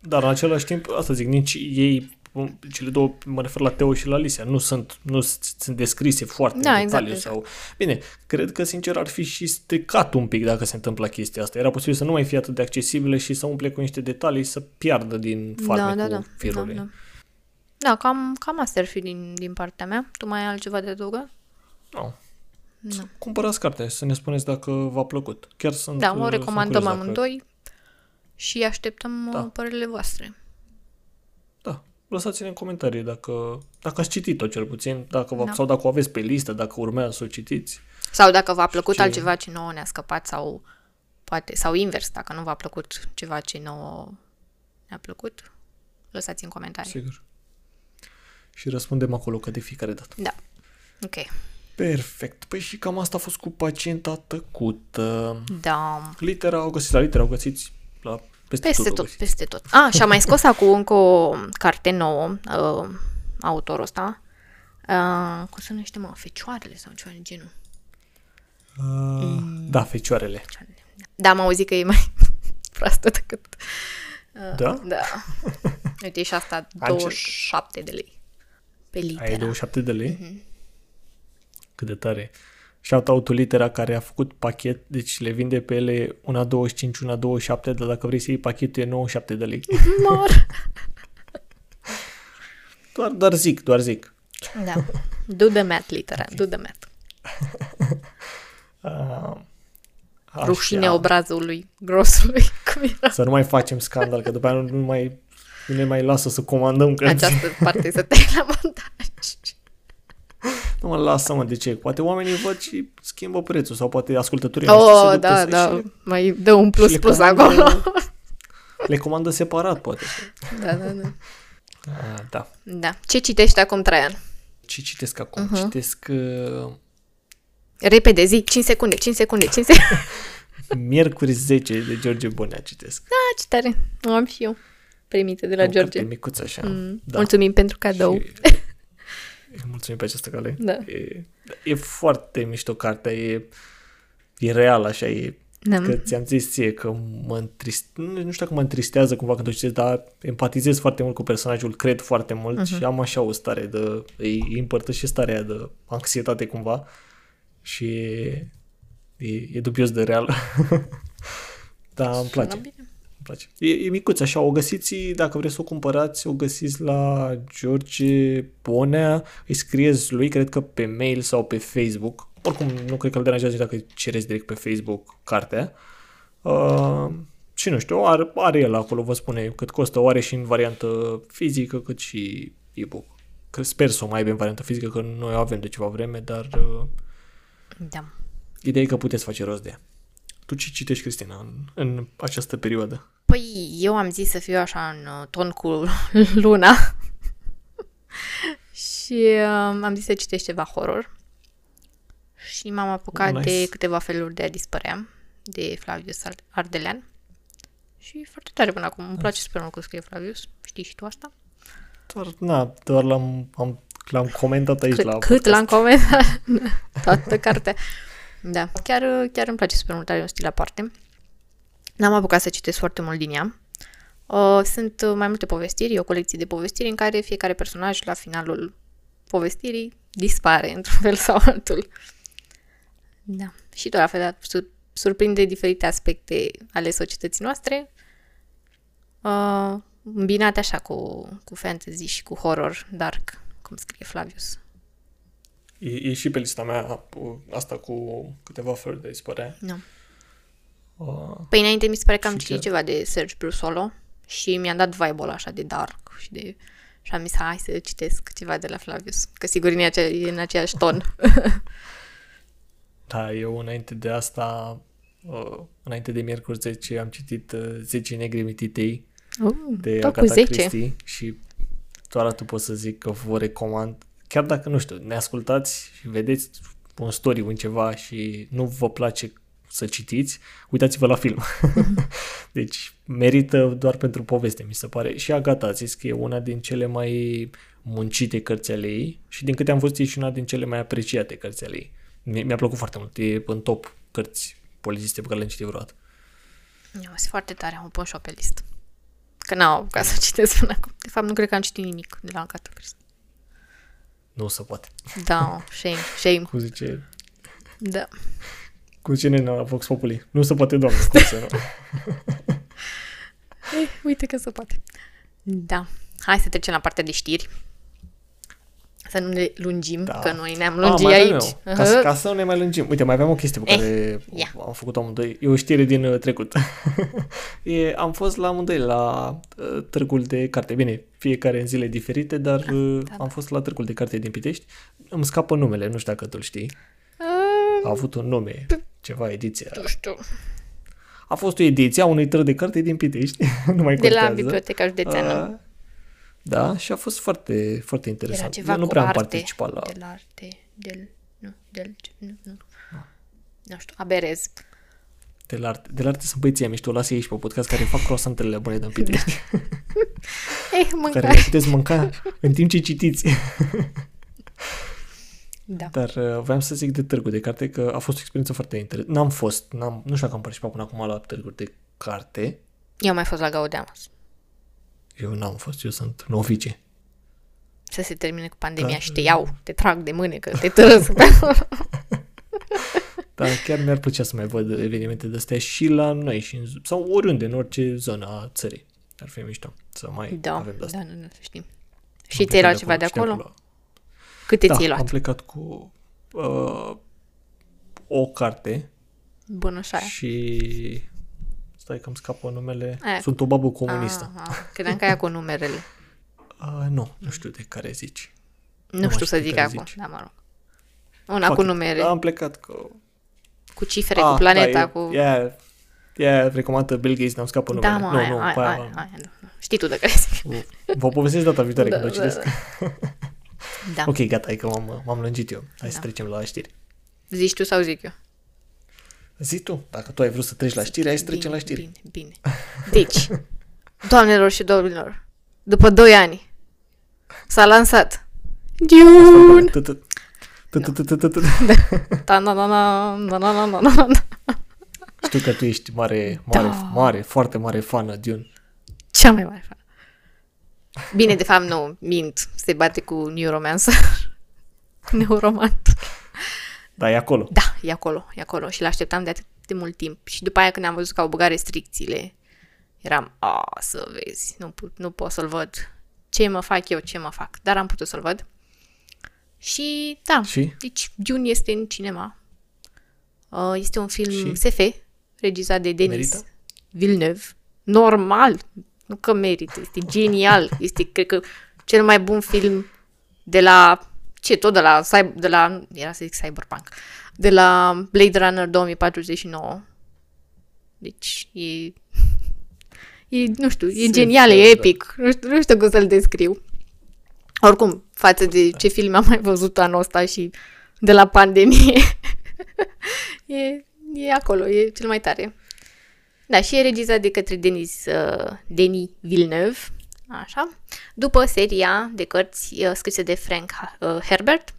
[SPEAKER 1] Dar în același timp, asta zic, nici ei, cele două, mă refer la Teo și la Alicia, nu sunt, nu s- sunt descrise foarte
[SPEAKER 2] Da,
[SPEAKER 1] în
[SPEAKER 2] exact,
[SPEAKER 1] detaliu.
[SPEAKER 2] exact.
[SPEAKER 1] Sau... Bine, cred că sincer ar fi și stricat un pic dacă se întâmplă chestia asta. Era posibil să nu mai fie atât de accesibile și să umple cu niște detalii să piardă din farmecul
[SPEAKER 2] da, da, da.
[SPEAKER 1] firului.
[SPEAKER 2] Da, da. da cam, cam asta ar fi din, din partea mea. Tu mai ai altceva de adăugat?
[SPEAKER 1] Nu.
[SPEAKER 2] Nu.
[SPEAKER 1] Cumpărați cartea să ne spuneți dacă v-a plăcut. Chiar sunt
[SPEAKER 2] Da,
[SPEAKER 1] uh,
[SPEAKER 2] o
[SPEAKER 1] sunt
[SPEAKER 2] recomandăm
[SPEAKER 1] curios dacă-
[SPEAKER 2] amândoi și așteptăm
[SPEAKER 1] Da.
[SPEAKER 2] da. părerile voastre.
[SPEAKER 1] Da, lăsați-ne în comentarii dacă, dacă ați citit-o cel puțin, dacă v-
[SPEAKER 2] Da.
[SPEAKER 1] sau dacă o aveți pe listă, dacă urmează să o citiți.
[SPEAKER 2] Sau dacă v-a plăcut
[SPEAKER 1] Ce-
[SPEAKER 2] altceva ce nouă ne-a scăpat sau poate, sau invers, dacă nu v-a plăcut ceva ce nouă ne-a plăcut, lăsați în comentarii.
[SPEAKER 1] Sigur. Și răspundem acolo ca de fiecare dată.
[SPEAKER 2] Da. Ok.
[SPEAKER 1] Perfect. Păi și cam asta a fost cu pacienta tăcută.
[SPEAKER 2] Da.
[SPEAKER 1] Litera o găsiți la litera, o găsiți la peste,
[SPEAKER 2] Peste
[SPEAKER 1] tot. o
[SPEAKER 2] tot,
[SPEAKER 1] găsiți.
[SPEAKER 2] peste tot. A, și am mai scos acum încă o carte nouă, uh, autorul ăsta. Uh, cum se numește, mă? Fecioarele sau ceva de genul.
[SPEAKER 1] Uh, Da, fecioarele.
[SPEAKER 2] Da, am auzit că e mai proastă decât...
[SPEAKER 1] Da?
[SPEAKER 2] Da. Uite, și asta
[SPEAKER 1] Încerc.
[SPEAKER 2] 27 de lei. Pe litera.
[SPEAKER 1] Ai 27 de lei?
[SPEAKER 2] Mhm.
[SPEAKER 1] Cât de tare. Shout out litera care a făcut pachet, deci le vinde pe ele una 25, una 27, dar dacă vrei să iei pachetul e 97 de lei.
[SPEAKER 2] Mor.
[SPEAKER 1] Doar, doar zic, doar zic.
[SPEAKER 2] Da. Do the math, litera. Do the math.
[SPEAKER 1] Uh, așa.
[SPEAKER 2] Rușine obrazului grosului. Cum era?
[SPEAKER 1] Să nu mai facem scandal, că după aia nu, nu mai nu ne mai lasă să comandăm cărți.
[SPEAKER 2] Această parte să tai la montaj.
[SPEAKER 1] Nu mă lasă, mă, de ce? Poate oamenii văd și schimbă prețul sau poate ascultătorii noștri se
[SPEAKER 2] Oh,
[SPEAKER 1] duc
[SPEAKER 2] da,
[SPEAKER 1] să-
[SPEAKER 2] da.
[SPEAKER 1] și le,
[SPEAKER 2] Mai dă un plus
[SPEAKER 1] le
[SPEAKER 2] plus
[SPEAKER 1] comandă-
[SPEAKER 2] acolo.
[SPEAKER 1] le comandă separat, poate.
[SPEAKER 2] Da, da, da.
[SPEAKER 1] Ah, da.
[SPEAKER 2] Da. Ce citești acum, Traian?
[SPEAKER 1] Ce citesc acum?
[SPEAKER 2] Mhm.
[SPEAKER 1] Uh-huh. Citesc uh,
[SPEAKER 2] Repede, zi, 5 secunde, 5 secunde, 5 secunde.
[SPEAKER 1] Miercuri 10 de George Bonea citesc.
[SPEAKER 2] Ah, ce tare. O am și eu. Primite de la
[SPEAKER 1] O carte
[SPEAKER 2] George.
[SPEAKER 1] micuță așa.
[SPEAKER 2] Mm.
[SPEAKER 1] Da.
[SPEAKER 2] Mulțumim pentru cadou.
[SPEAKER 1] Și... Mulțumim pe această cale.
[SPEAKER 2] Da.
[SPEAKER 1] E, e foarte mișto cartea, e, e real așa, e
[SPEAKER 2] Da.
[SPEAKER 1] Că ți-am zis ție că mă întrist... nu nu știu dacă mă întristează cumva când o citesc, dar empatizez foarte mult cu personajul, cred foarte mult uh-huh. și am așa o stare de... Îi îi împărtășesc starea aia de anxietate cumva și e, e, e dubios de real. dar îmi place.
[SPEAKER 2] Sună bine.
[SPEAKER 1] Îmi place. E, e micuț, așa, o găsiți, dacă vreți să o cumpărați, o găsiți la George Bonea, îi scrieți lui, cred că pe mail sau pe Facebook. Oricum, nu cred că îl deranjează dacă cereți direct pe Facebook cartea. Uh, și nu știu, are, are el acolo, vă spune cât costă, o are și în variantă fizică, cât și e-book. Că sper să o mai aibă în variantă fizică, că noi o avem de ceva vreme, dar uh,
[SPEAKER 2] Da.
[SPEAKER 1] ideea e că puteți face rost de ea. Tu ce citești, Cristina, în, în această perioadă?
[SPEAKER 2] Păi, eu am zis să fiu așa în uh, ton cu luna. și uh, am zis să citești ceva horror. Și m-am apucat
[SPEAKER 1] Nice.
[SPEAKER 2] de câteva feluri de a dispărea, de Flavius Ar- Ardelean. Și e foarte tare până acum. Îmi place super mult că scrie Flavius. Știi și tu asta?
[SPEAKER 1] Doar, na, doar l-am, am, l-am comentat aici
[SPEAKER 2] Cât,
[SPEAKER 1] la
[SPEAKER 2] cât l-am comentat toată cartea. Da, chiar, chiar îmi place super mult, are un stil aparte. N-am apucat să citesc foarte mult din ea. Uh, sunt uh, mai multe povestiri, e o colecție de povestiri în care fiecare personaj la finalul povestirii dispare într-un fel sau altul. Da. Și tot la fel, dar su- surprinde diferite aspecte ale societății noastre, uh, îmbinate așa cu, cu fantasy și cu horror dark, cum scrie Flavius.
[SPEAKER 1] E, e și pe lista mea cu- asta cu câteva feluri de dispărea.
[SPEAKER 2] Nu.
[SPEAKER 1] Uh,
[SPEAKER 2] Păi înainte mi se pare că am
[SPEAKER 1] Și
[SPEAKER 2] citit
[SPEAKER 1] chiar-
[SPEAKER 2] ceva de Serge Brusolo și mi-a dat vibe-ul așa de dark și de... Și am zis, hai să citesc ceva de la Flavius, că sigur e în, acea, e în aceeași ton.
[SPEAKER 1] da, eu înainte de asta, uh, înainte de miercuri 10, am citit uh, 10 negri mititei
[SPEAKER 2] Uh,
[SPEAKER 1] de
[SPEAKER 2] tot cu
[SPEAKER 1] Agatha
[SPEAKER 2] 10.
[SPEAKER 1] Christie și doar atât pot să zic că vă recomand, chiar dacă, nu știu, ne ascultați și vedeți un story, un ceva și nu vă place să citiți, uitați-vă la film. deci merită doar pentru poveste, mi se pare. Și Agatha a zis că e una din cele mai muncite cărți ale ei și din câte am văzut e și una din cele mai apreciate cărți ale ei. Mi- Mi-a plăcut foarte mult, e în top cărți polițiste pe care le-am citit vreodată.
[SPEAKER 2] Eu sunt foarte tare, o pun și eu pe listă. Că n-au ca să citesc până acum. De fapt, nu cred că am citit nimic de la Agatha Christie.
[SPEAKER 1] Nu se poate.
[SPEAKER 2] Da, shame, shame.
[SPEAKER 1] Cum zice
[SPEAKER 2] Da.
[SPEAKER 1] Cum zice nena la Vox Populi. Nu se poate, doamne, cum să nu.
[SPEAKER 2] Eh, uite că se poate. Da. Hai să trecem la partea de știri. Să nu ne lungim,
[SPEAKER 1] Da.
[SPEAKER 2] da. că noi ne-am
[SPEAKER 1] Ah,
[SPEAKER 2] lungit
[SPEAKER 1] mai avem
[SPEAKER 2] aici.
[SPEAKER 1] eu. Ca, să- ca să nu ne mai lungim. Uite, mai aveam o chestie pe
[SPEAKER 2] Eh,
[SPEAKER 1] care
[SPEAKER 2] ia.
[SPEAKER 1] am făcut amândoi. E o știre din uh, trecut. e, am fost la amândoi la uh, târgul de carte. Bine, fiecare în zile diferite, dar uh,
[SPEAKER 2] da.
[SPEAKER 1] am fost la târgul de carte din Pitești. Îmi scapă numele, nu știu dacă tu-l știi.
[SPEAKER 2] Ah,
[SPEAKER 1] A avut un nume, ceva ediție.
[SPEAKER 2] Nu știu.
[SPEAKER 1] A fost o ediție a unui târg de carte din Pitești. nu mai
[SPEAKER 2] De la
[SPEAKER 1] contează.
[SPEAKER 2] Biblioteca Județeană.
[SPEAKER 1] Uh, da, și a fost foarte, foarte
[SPEAKER 2] Era
[SPEAKER 1] interesant.
[SPEAKER 2] ceva
[SPEAKER 1] Eu nu
[SPEAKER 2] cu
[SPEAKER 1] prea am
[SPEAKER 2] arte.
[SPEAKER 1] participat la...
[SPEAKER 2] De la arte. Del... Nu, del... Nu, nu. Nu știu, aberez.
[SPEAKER 1] De la arte, de la arte sunt băieții aia mișto, lasă ei și pe podcast care fac croissantele bune din Pitești,
[SPEAKER 2] Eh,
[SPEAKER 1] care
[SPEAKER 2] mâncare.
[SPEAKER 1] le puteți mânca în timp ce citiți.
[SPEAKER 2] Da.
[SPEAKER 1] Dar uh, voiam să zic de târgul de carte că a fost o experiență foarte interesantă. N-am fost, n-am, nu știu dacă am participat până acum la târguri de carte.
[SPEAKER 2] Eu am mai fost la Gaudeamus.
[SPEAKER 1] Eu n-am fost, eu sunt novice.
[SPEAKER 2] Să se termine cu pandemia
[SPEAKER 1] Da.
[SPEAKER 2] și te iau, te trag de mânecă, te târăsc pe acolo.
[SPEAKER 1] Dar chiar mi-ar plăcea să mai văd evenimente de astea și la noi și în, z- sau oriunde, în orice zonă a țării. Ar fi mișto să mai
[SPEAKER 2] Da,
[SPEAKER 1] avem de asta.
[SPEAKER 2] da, nu, nu, să știm. Și ți-ai luat ceva de
[SPEAKER 1] și
[SPEAKER 2] acolo? Câte
[SPEAKER 1] Da,
[SPEAKER 2] ți-ai
[SPEAKER 1] am
[SPEAKER 2] luat?
[SPEAKER 1] plecat cu uh, o carte
[SPEAKER 2] Bună așa.
[SPEAKER 1] și stai că îmi scapă numele.
[SPEAKER 2] Aia.
[SPEAKER 1] Sunt o babă comunistă.
[SPEAKER 2] Ah, ah, credeam că aia cu numerele.
[SPEAKER 1] Uh, nu, nu știu de care zici.
[SPEAKER 2] Nu,
[SPEAKER 1] mai
[SPEAKER 2] știu
[SPEAKER 1] știu
[SPEAKER 2] să zic
[SPEAKER 1] care
[SPEAKER 2] acum,
[SPEAKER 1] zici.
[SPEAKER 2] da, mă rog. Una cu
[SPEAKER 1] Fuck it.
[SPEAKER 2] numere,
[SPEAKER 1] Am plecat cu...
[SPEAKER 2] cu cifre, cu planeta,
[SPEAKER 1] da, e,
[SPEAKER 2] cu...
[SPEAKER 1] Ea, ea recomandă Bill Gates, ne-am scapă numele.
[SPEAKER 2] Da, mă,
[SPEAKER 1] nu,
[SPEAKER 2] aia,
[SPEAKER 1] nu,
[SPEAKER 2] aia,
[SPEAKER 1] pe aia,
[SPEAKER 2] aia, aia, nu. Știi tu de care zic.
[SPEAKER 1] Vă povestesc data viitoare
[SPEAKER 2] Da,
[SPEAKER 1] când o
[SPEAKER 2] da,
[SPEAKER 1] citesc.
[SPEAKER 2] Da.
[SPEAKER 1] Ok, gata, e că m-am, m-am lungit eu. Hai să
[SPEAKER 2] Da.
[SPEAKER 1] trecem la știri.
[SPEAKER 2] Zici tu sau zic eu?
[SPEAKER 1] Zi tu, dacă tu ai vrut să treci la știri, ai să treci la știri.
[SPEAKER 2] Bine, bine. Deci, doamnelor și domnilor, după 2 ani s-a lansat Dune!
[SPEAKER 1] Știu că tu ești mare, mare,
[SPEAKER 2] da.
[SPEAKER 1] mare, foarte mare fană Dune.
[SPEAKER 2] Cea mai mare fană. Bine, de fapt, nu, mint, se bate cu Neuromancer. Neuromant.
[SPEAKER 1] Da, e acolo.
[SPEAKER 2] Da, e acolo, e acolo. Și l-așteptam de atât de mult timp. Și după aia când am văzut că au băgat restricțiile, eram, a, să vezi, nu, put, nu pot să-l văd. Ce mă fac eu, ce mă fac. Dar am putut să-l văd. Și, da,
[SPEAKER 1] Și?
[SPEAKER 2] deci Dune este în cinema. Uh, Este un film
[SPEAKER 1] Și?
[SPEAKER 2] SF, regizat de Denis
[SPEAKER 1] Merită?
[SPEAKER 2] Villeneuve. Normal, nu că merită, este genial. Este, cred că, cel mai bun film de la, ce, tot de la, cyber- de la, era să zic Cyberpunk, de la Blade Runner 2049. Deci, e, e nu știu, e
[SPEAKER 1] SF,
[SPEAKER 2] genial, e
[SPEAKER 1] da.
[SPEAKER 2] epic. Nu știu, nu știu cum să-l descriu. Oricum, față de ce film am mai văzut anul ăsta și de la pandemie, e, e acolo, e cel mai tare. Da, și e regizat de către Denis, uh, Denis Villeneuve, așa, după seria de cărți uh, scrise de Frank uh, Herbert,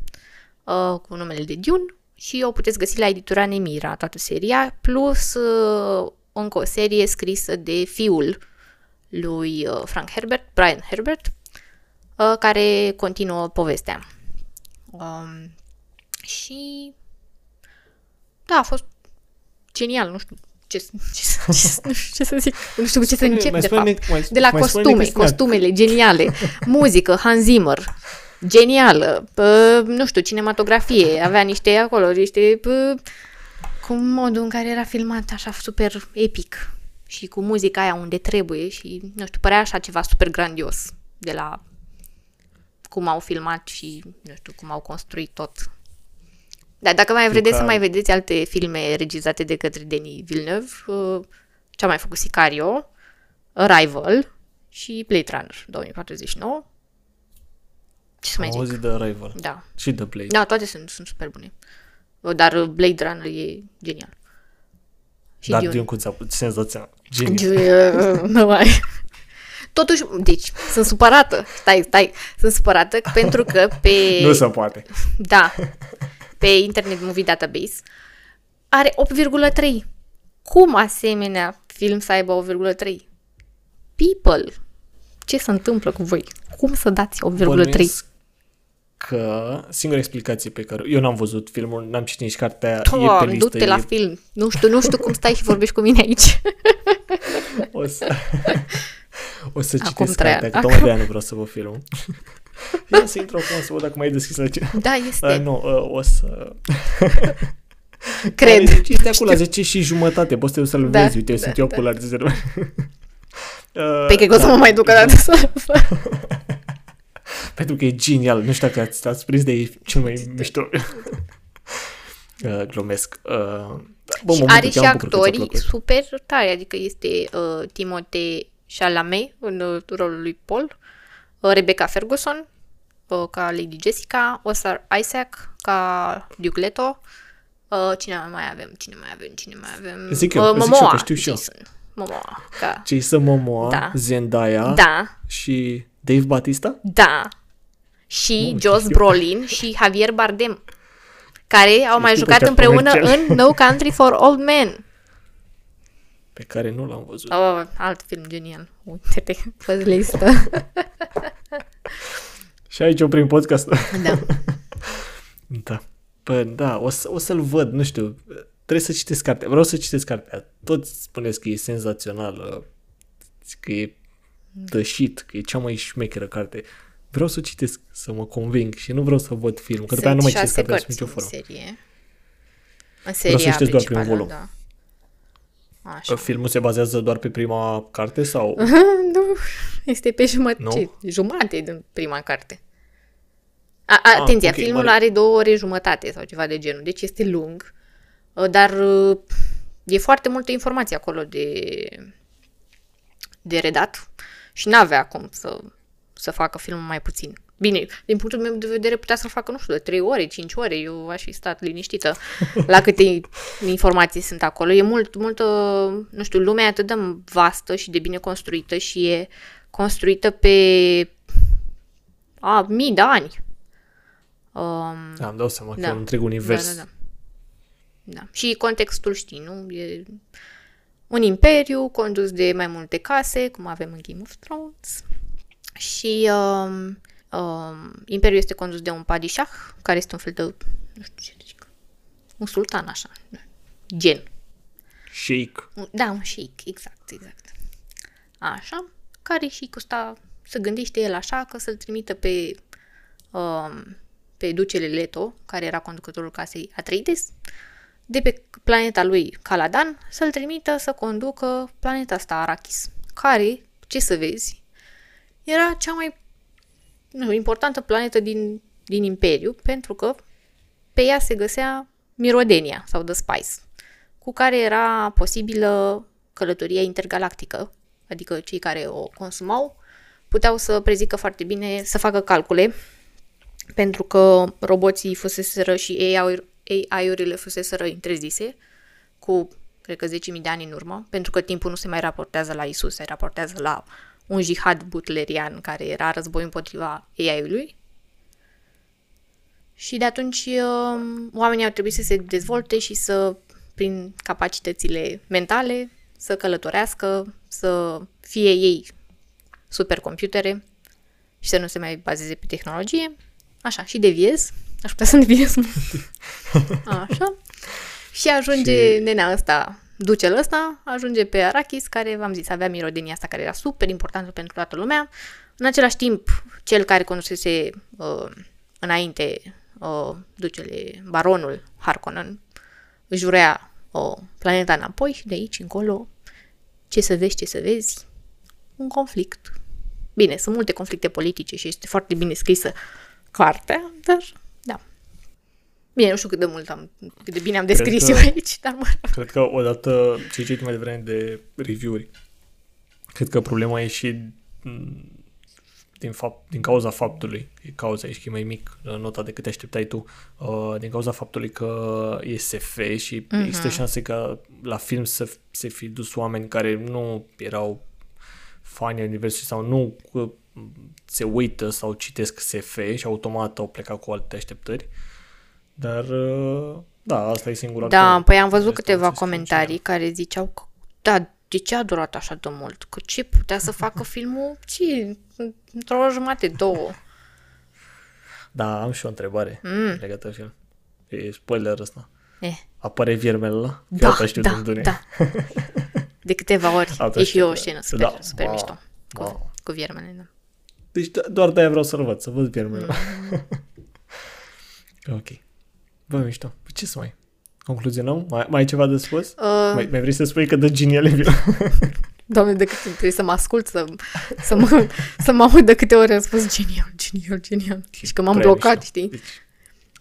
[SPEAKER 2] uh, cu numele de Dune, și o puteți găsi la editura Nemira, toată seria, plus uh, încă o serie scrisă de fiul lui uh, Frank Herbert, Brian Herbert, uh, care continuă povestea. Um, și da, a fost genial, nu știu ce, ce, ce, nu știu ce să zic, nu știu cu ce să
[SPEAKER 1] Spune-
[SPEAKER 2] încep
[SPEAKER 1] mai
[SPEAKER 2] de
[SPEAKER 1] spune-ne-
[SPEAKER 2] fapt.
[SPEAKER 1] mai-
[SPEAKER 2] De la
[SPEAKER 1] mai spune-ne
[SPEAKER 2] costume,
[SPEAKER 1] Cristina.
[SPEAKER 2] costumele geniale, muzică, Hans Zimmer, genială, pă, nu știu, cinematografie, avea niște acolo, niște, pă, cu modul în care era filmat așa super epic și cu muzica aia unde trebuie și, nu știu, părea așa ceva super grandios de la cum au filmat și, nu știu, cum au construit tot. Dar dacă mai vreți
[SPEAKER 1] că-
[SPEAKER 2] să mai vedeți alte filme regizate de către Denis Villeneuve, uh, ce a mai făcut Sicario, Arrival și Blade Runner 2049. Ce să mai
[SPEAKER 1] Am
[SPEAKER 2] zic?
[SPEAKER 1] auzit de Arrival
[SPEAKER 2] Da.
[SPEAKER 1] și de Blade.
[SPEAKER 2] Da, toate sunt, sunt super bune. Uh, Dar uh, Blade Runner e genial. Și
[SPEAKER 1] Dar
[SPEAKER 2] Dune.
[SPEAKER 1] Dune cum ți-a putut senzația? Genial.
[SPEAKER 2] Dune, nu mai. Totuși, deci, sunt supărată. Stai, stai. Sunt supărată pentru că pe...
[SPEAKER 1] Nu se poate.
[SPEAKER 2] Da. Pe Internet Movie Database are 8,3. Cum asemenea film să aibă 8,3? People. Ce se întâmplă cu voi? Cum să dați 8,3?
[SPEAKER 1] Bănuiesc că singura explicație pe care... Eu n-am văzut filmul, n-am citit nici cartea, e pe
[SPEAKER 2] Doamne,
[SPEAKER 1] listă.
[SPEAKER 2] du-te la
[SPEAKER 1] e-
[SPEAKER 2] film. Nu știu, nu știu cum stai și vorbești cu mine aici.
[SPEAKER 1] O să, o să
[SPEAKER 2] Acum
[SPEAKER 1] citesc
[SPEAKER 2] trei
[SPEAKER 1] cartea, că
[SPEAKER 2] ani.
[SPEAKER 1] tocmai de aia nu vreau să văd filmul. Ia să intru acum să văd dacă mai e deschis la ce.
[SPEAKER 2] Da,
[SPEAKER 1] Uh,
[SPEAKER 2] este.
[SPEAKER 1] nu, uh, o să...
[SPEAKER 2] Cred.
[SPEAKER 1] Deci este acolo la 10 și jumătate, poți să te duci să-l
[SPEAKER 2] Da,
[SPEAKER 1] vezi, uite, eu
[SPEAKER 2] da,
[SPEAKER 1] sunt eu
[SPEAKER 2] da.
[SPEAKER 1] cu la rezervă. Uh,
[SPEAKER 2] Pe cred că o să
[SPEAKER 1] da.
[SPEAKER 2] mă mai duc o dată să...
[SPEAKER 1] Pentru că e genial. Nu știu dacă ați, ați prins de e cel mai mișto. uh, glumesc. Uh, bă,
[SPEAKER 2] și
[SPEAKER 1] mă
[SPEAKER 2] are
[SPEAKER 1] bucur,
[SPEAKER 2] și
[SPEAKER 1] chiar mă bucur că ți-a
[SPEAKER 2] actorii
[SPEAKER 1] plăcut.
[SPEAKER 2] super tari, adică este uh, Timothée Chalamet în uh, rolul lui Paul, uh, Rebecca Ferguson uh, ca Lady Jessica, Oscar Isaac ca Duke Leto, uh, cine mai avem, cine mai avem, cine mai avem,
[SPEAKER 1] Zic eu,
[SPEAKER 2] uh,
[SPEAKER 1] zic și eu,
[SPEAKER 2] Momoa,
[SPEAKER 1] că știu și eu.
[SPEAKER 2] Jason Momoa, ca,
[SPEAKER 1] Jason Momoa,
[SPEAKER 2] Da.
[SPEAKER 1] Zendaya
[SPEAKER 2] da,
[SPEAKER 1] și Dave Batista?
[SPEAKER 2] da, și
[SPEAKER 1] Nu,
[SPEAKER 2] Josh
[SPEAKER 1] știu.
[SPEAKER 2] Brolin și Javier Bardem, care au mai
[SPEAKER 1] Știu
[SPEAKER 2] jucat
[SPEAKER 1] că te-a
[SPEAKER 2] împreună
[SPEAKER 1] comercial.
[SPEAKER 2] în No Country for Old Men.
[SPEAKER 1] Pe care nu l-am văzut.
[SPEAKER 2] Oh, alt film genial. Uite-te pe listă.
[SPEAKER 1] Și aici oprim podcastul.
[SPEAKER 2] da.
[SPEAKER 1] da. Bă, da, o, să, o să-l văd, nu știu. Trebuie să citesc cartea. Vreau să citesc cartea. Toți spuneți că e senzațională, că e the shit, că e cea mai șmecheră carte. Vreau să o citesc, să mă conving și nu vreau să văd film, că după aia nu mai citesc cartea sub nicio
[SPEAKER 2] în
[SPEAKER 1] formă.
[SPEAKER 2] serie.
[SPEAKER 1] să
[SPEAKER 2] În seria
[SPEAKER 1] citesc doar primul
[SPEAKER 2] principală,
[SPEAKER 1] volum.
[SPEAKER 2] Da. Așa.
[SPEAKER 1] Filmul se bazează doar pe prima carte sau...
[SPEAKER 2] nu, este pe jumătate,
[SPEAKER 1] Nu?
[SPEAKER 2] ce, jumate din prima carte. A, a, atenție,
[SPEAKER 1] ok,
[SPEAKER 2] filmul
[SPEAKER 1] mare.
[SPEAKER 2] are două ore jumătate sau ceva de genul, deci este lung, uh, dar uh, e foarte multă informație acolo de, de redat și n-avea cum să, să facă filmul mai puțin. Bine, din punctul meu de vedere putea să-l facă, nu știu, de 3 ore, 5 ore, eu aș fi stat liniștită la câte informații sunt acolo. E mult, multă, nu știu, lumea e atât de vastă și de bine construită și e construită pe a, mii de ani. Um,
[SPEAKER 1] Da, îmi dau seama că
[SPEAKER 2] Da.
[SPEAKER 1] e un întreg univers.
[SPEAKER 2] da, da, da. da. Și contextul știi, nu? E un imperiu condus de mai multe case, cum avem în Game of Thrones. Și um, um, imperiul este condus de un padishah, care este un fel de, nu știu ce zic, un sultan așa, gen.
[SPEAKER 1] Shake.
[SPEAKER 2] Un- Da, un sheik, exact, exact. Așa, care și ăsta se gândește el așa că să-l trimită pe, um, pe ducele Leto, care era conducătorul casei Atreides, de pe planeta lui Caladan, să-l trimită să conducă planeta asta Arrakis, care, ce să vezi, era cea mai nu, știu, importantă planetă din, din Imperiu, pentru că pe ea se găsea Mirodenia sau The Spice, cu care era posibilă călătoria intergalactică, adică cei care o consumau puteau să prezică foarte bine, să facă calcule, pentru că roboții fuseseră și AI-uri- AI-urile fuseseră întrezise cu, cred că, 10.000 de ani în urmă, pentru că timpul nu se mai raportează la Isus, se raportează la un jihad butlerian care era război împotriva AI-ului. Și de atunci um, oamenii au trebuit să se dezvolte și să, prin capacitățile mentale, să călătorească, să fie ei supercomputere și să nu se mai bazeze pe tehnologie. Așa, și deviez. Aș putea să deviez mult. Așa. Și ajunge
[SPEAKER 1] Și-
[SPEAKER 2] nenea ăsta, ducel ăsta, ajunge pe Arachis, care, v-am zis, avea mirodenia asta care era super importantă pentru toată lumea. În același timp, cel care conducese uh, înainte uh, ducele, baronul Harkonnen, își vrea o planeta înapoi și de aici încolo, ce să vezi, ce să vezi, un conflict. Bine, sunt multe conflicte politice și este foarte bine scrisă cartea, dar da. Bine, nu știu cât de mult am, cât de bine am descris
[SPEAKER 1] că-
[SPEAKER 2] eu aici, dar mă rog.
[SPEAKER 1] Cred că odată ce citit mai devreme de review-uri, cred că problema e și m, din, fapt, din cauza faptului, e cauza aici că e mai mic uh, nota decât te așteptai tu, uh, din cauza faptului că e SF și
[SPEAKER 2] Mhm.
[SPEAKER 1] există șanse ca la film să se fi dus oameni care nu erau fani ai universului sau nu uh, se uită sau citesc SF și automat au plecat cu alte așteptări. Dar, uh, da, asta e singura
[SPEAKER 2] Da,
[SPEAKER 1] că-
[SPEAKER 2] păi am văzut
[SPEAKER 1] restul
[SPEAKER 2] câteva
[SPEAKER 1] am zis că
[SPEAKER 2] comentarii care ziceau că, da, de ce a durat așa de mult? Că ce putea să facă filmul? Ce? Într-o oră jumate, două.
[SPEAKER 1] Da, am și o întrebare mm. legată de film. E spoiler ăsta.
[SPEAKER 2] Eh.
[SPEAKER 1] Apare viermele ăla?
[SPEAKER 2] Da,
[SPEAKER 1] Eu asta știu
[SPEAKER 2] da,
[SPEAKER 1] din Dune.
[SPEAKER 2] da. De câteva ori.
[SPEAKER 1] Asta
[SPEAKER 2] e și
[SPEAKER 1] știu,
[SPEAKER 2] eu o
[SPEAKER 1] da.
[SPEAKER 2] scenă super,
[SPEAKER 1] Da,
[SPEAKER 2] super
[SPEAKER 1] wow,
[SPEAKER 2] mișto. Cu,
[SPEAKER 1] wow.
[SPEAKER 2] cu viermele, da.
[SPEAKER 1] Deci do- doar de-aia vreau să-l văd, să văd viermele ăla.
[SPEAKER 2] Mm.
[SPEAKER 1] ok. Bă, mișto. Păi ce să mai... Concluzionăm? Mai, mai ai ceva de spus?
[SPEAKER 2] Uh,
[SPEAKER 1] Mai, mai vrei să spui că dă genial e film?
[SPEAKER 2] Doamne, de câte trebuie să mă ascult, să, să, mă, să mă aud de câte ori am spus genial, genial, genial. Și că m-am
[SPEAKER 1] Prea
[SPEAKER 2] blocat,
[SPEAKER 1] mișto.
[SPEAKER 2] știi?
[SPEAKER 1] Deci,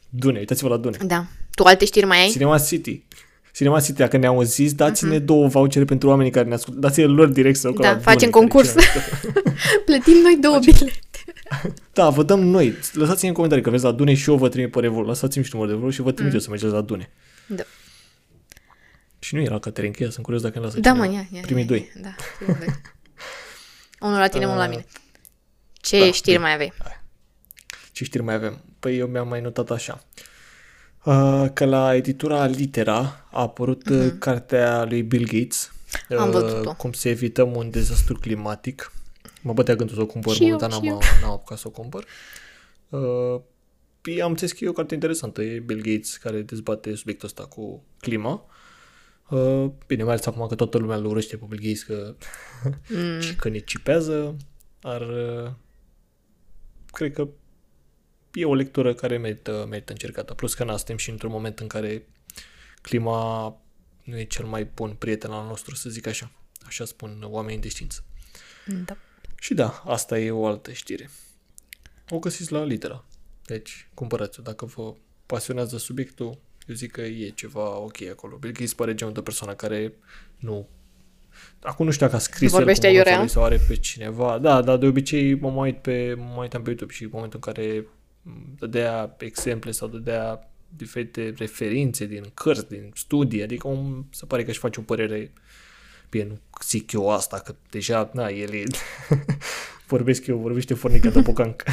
[SPEAKER 1] Dune, uitați-vă la Dune.
[SPEAKER 2] Da. Tu alte știri mai ai?
[SPEAKER 1] Cinema City. Cinema City, dacă ne-au zis, dați-ne
[SPEAKER 2] Mhm.
[SPEAKER 1] două vouchere pentru oamenii care ne ascultă. Dați-le lor direct să
[SPEAKER 2] Da, facem concurs. Plătim noi două bilete.
[SPEAKER 1] Da, vă dăm noi. Lăsați-mi în comentarii că vreți la Dune și eu vă trimit pe Revol. Lăsați-mi și numărul de Revol și vă trimit eu să mergeți la Dune.
[SPEAKER 2] Da.
[SPEAKER 1] Și nu era Caterin Cheia, sunt curios dacă îmi lasă
[SPEAKER 2] Da,
[SPEAKER 1] cineva.
[SPEAKER 2] mă, ia, ia.
[SPEAKER 1] Primii
[SPEAKER 2] ia,
[SPEAKER 1] doi.
[SPEAKER 2] ia, Da, primii doi. Unul la tine, unul la
[SPEAKER 1] Uh,
[SPEAKER 2] mine. Ce
[SPEAKER 1] da,
[SPEAKER 2] știri
[SPEAKER 1] bine.
[SPEAKER 2] mai avei?
[SPEAKER 1] Ce știri mai avem? Păi eu mi-am mai notat așa. Uh, că la editura Litera a apărut uh cartea lui Bill Gates.
[SPEAKER 2] Mhm. Am
[SPEAKER 1] uh,
[SPEAKER 2] văzut-o.
[SPEAKER 1] Cum să evităm un dezastru climatic. Mă bătea gândul să o cumpăr
[SPEAKER 2] Și eu,
[SPEAKER 1] momentan,
[SPEAKER 2] și
[SPEAKER 1] n-am, n-am apucat să o cumpăr. Uh, păi am înțeles că e o carte interesantă. E Bill Gates care dezbate subiectul ăsta cu clima. Uh, bine, mai ales acum că toată lumea îl urăște pe Bill Gates că,
[SPEAKER 2] Mm.
[SPEAKER 1] și că ne cipează, dar uh, cred că e o lectură care merită, merită încercată. Plus că na, suntem și într-un moment în care clima nu e cel mai bun prieten al nostru, să zic așa. Așa spun oamenii de știință.
[SPEAKER 2] Da.
[SPEAKER 1] Și da, asta e o altă știre. O găsiți la litera. Deci, cumpărați-o. Dacă vă pasionează subiectul, eu zic că e ceva ok acolo. Bill Gates pare genul de persoană care nu... Acum nu știu dacă a scris el
[SPEAKER 2] Vorbește
[SPEAKER 1] cu mânuța
[SPEAKER 2] aiurea?
[SPEAKER 1] lui sau are pe cineva. Da, dar de obicei mă mai uit pe, mă mai uitam pe YouTube și în momentul în care m, dădea exemple sau dădea diferite referințe din cărți, din studii, adică om se pare că își face o părere Bine, nu zic eu asta, că deja, na, el e... vorbesc eu, vorbește fornica de pocanc.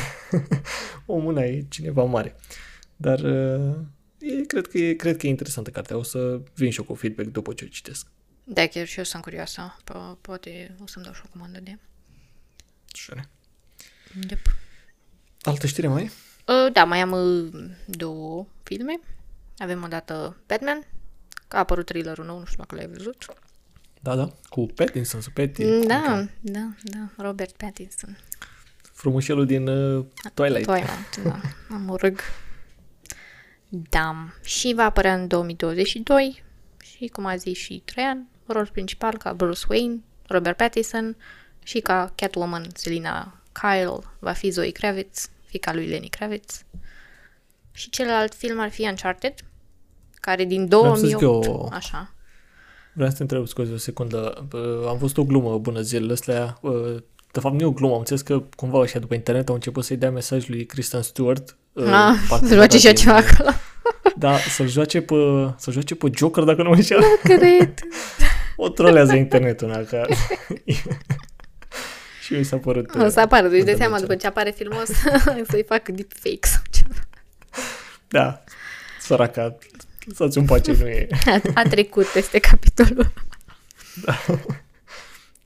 [SPEAKER 1] Omul ăla e cineva mare. Dar uh, e, cred, că e, cred că e interesantă cartea. O să vin și eu cu feedback după ce o citesc.
[SPEAKER 2] Da, chiar și eu sunt curioasă. Po- poate o să-mi dau și o comandă de...
[SPEAKER 1] Șune.
[SPEAKER 2] Yep.
[SPEAKER 1] Altă știre mai? e?
[SPEAKER 2] Uh, da, mai am uh, două filme. Avem o dată Batman, că a apărut trailerul nou, nu știu dacă l-ai văzut.
[SPEAKER 1] Da, da. Cu Pattinson, su Patty.
[SPEAKER 2] Da, da, da, Robert Pattinson.
[SPEAKER 1] Frumușelul din uh, Twilight.
[SPEAKER 2] Twilight, da, am urâg. Da, și va apărea în 2022 și, cum a zis și Traian, rol principal ca Bruce Wayne, Robert Pattinson și ca Catwoman, Selina Kyle, va fi Zoe Kravitz, fica lui Lenny Kravitz. Și celălalt film ar fi Uncharted, care din
[SPEAKER 1] Vreau să zic
[SPEAKER 2] 2008,
[SPEAKER 1] eu-
[SPEAKER 2] așa,
[SPEAKER 1] Vreau să te întreb, scuze o secundă. Uh, am văzut o glumă bună zilele astea. Uh, de fapt, nu e o glumă. Am înțeles că cumva ăștia după internet au început să-i dea mesaj lui Kristen Stewart. uh,
[SPEAKER 2] ah,
[SPEAKER 1] partenerul
[SPEAKER 2] să joace și ea
[SPEAKER 1] din-
[SPEAKER 2] ceva acolo.
[SPEAKER 1] Da, să-l joace pe, să joace pe Joker, dacă nu mă înșel.
[SPEAKER 2] Cred.
[SPEAKER 1] O trolează internetul, na, că... și mi s-a părut...
[SPEAKER 2] O să apară, deci de
[SPEAKER 1] Uite,
[SPEAKER 2] seama
[SPEAKER 1] ce-
[SPEAKER 2] după ce apare filmul o să- să-i fac deepfake sau ceva.
[SPEAKER 1] Da, săraca, lăsați un pace, nu e...
[SPEAKER 2] A, a trecut peste capitolul.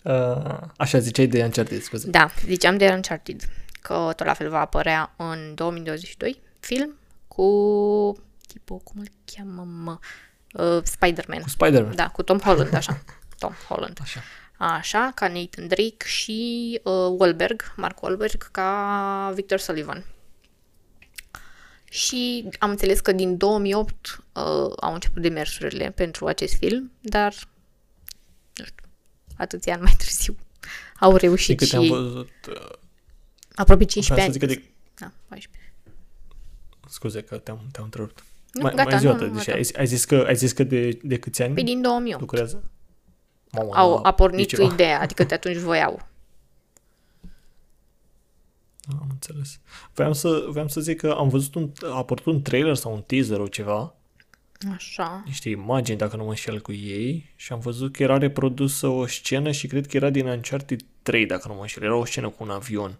[SPEAKER 1] Uh, așa, ziceai de Uncharted, scuze.
[SPEAKER 2] Da, ziceam de Uncharted, că tot la fel va apărea în 2022 film cu tipul, cum îl cheamă, mă? Uh, Spider-Man.
[SPEAKER 1] Cu Spider-Man.
[SPEAKER 2] Da, cu Tom Holland, așa. Tom Holland.
[SPEAKER 1] Așa.
[SPEAKER 2] Așa, ca Nathan Drake și uh, Wahlberg, Mark Wahlberg, ca Victor Sullivan. Și am înțeles că din 2008 uh, au început demersurile pentru acest film, dar nu știu, atâția ani mai târziu au
[SPEAKER 1] Din
[SPEAKER 2] reușit
[SPEAKER 1] câte
[SPEAKER 2] și
[SPEAKER 1] am văzut, uh,
[SPEAKER 2] aproape 15
[SPEAKER 1] vreau
[SPEAKER 2] ani.
[SPEAKER 1] să zic că de,
[SPEAKER 2] Da, 14.
[SPEAKER 1] scuze că te-am, te-am întrerupt.
[SPEAKER 2] Nu,
[SPEAKER 1] mai,
[SPEAKER 2] gata,
[SPEAKER 1] mai zi o
[SPEAKER 2] nu,
[SPEAKER 1] dată,
[SPEAKER 2] nu,
[SPEAKER 1] deci
[SPEAKER 2] gata.
[SPEAKER 1] ai, ai, zis că, ai zis că de, de câți ani
[SPEAKER 2] Păi din 2008
[SPEAKER 1] lucrează? Mamă,
[SPEAKER 2] au,
[SPEAKER 1] da,
[SPEAKER 2] a pornit
[SPEAKER 1] e ceva.
[SPEAKER 2] ideea, adică de atunci voiau.
[SPEAKER 1] Am înțeles. Vreau să, vreau să zic că am văzut un, a apărut un trailer sau un teaser o ceva,
[SPEAKER 2] Așa.
[SPEAKER 1] niște imagini, dacă nu mă înșel cu ei, și am văzut că era reprodusă o scenă și cred că era din Uncharted 3, dacă nu mă înșel. Era o scenă cu un avion.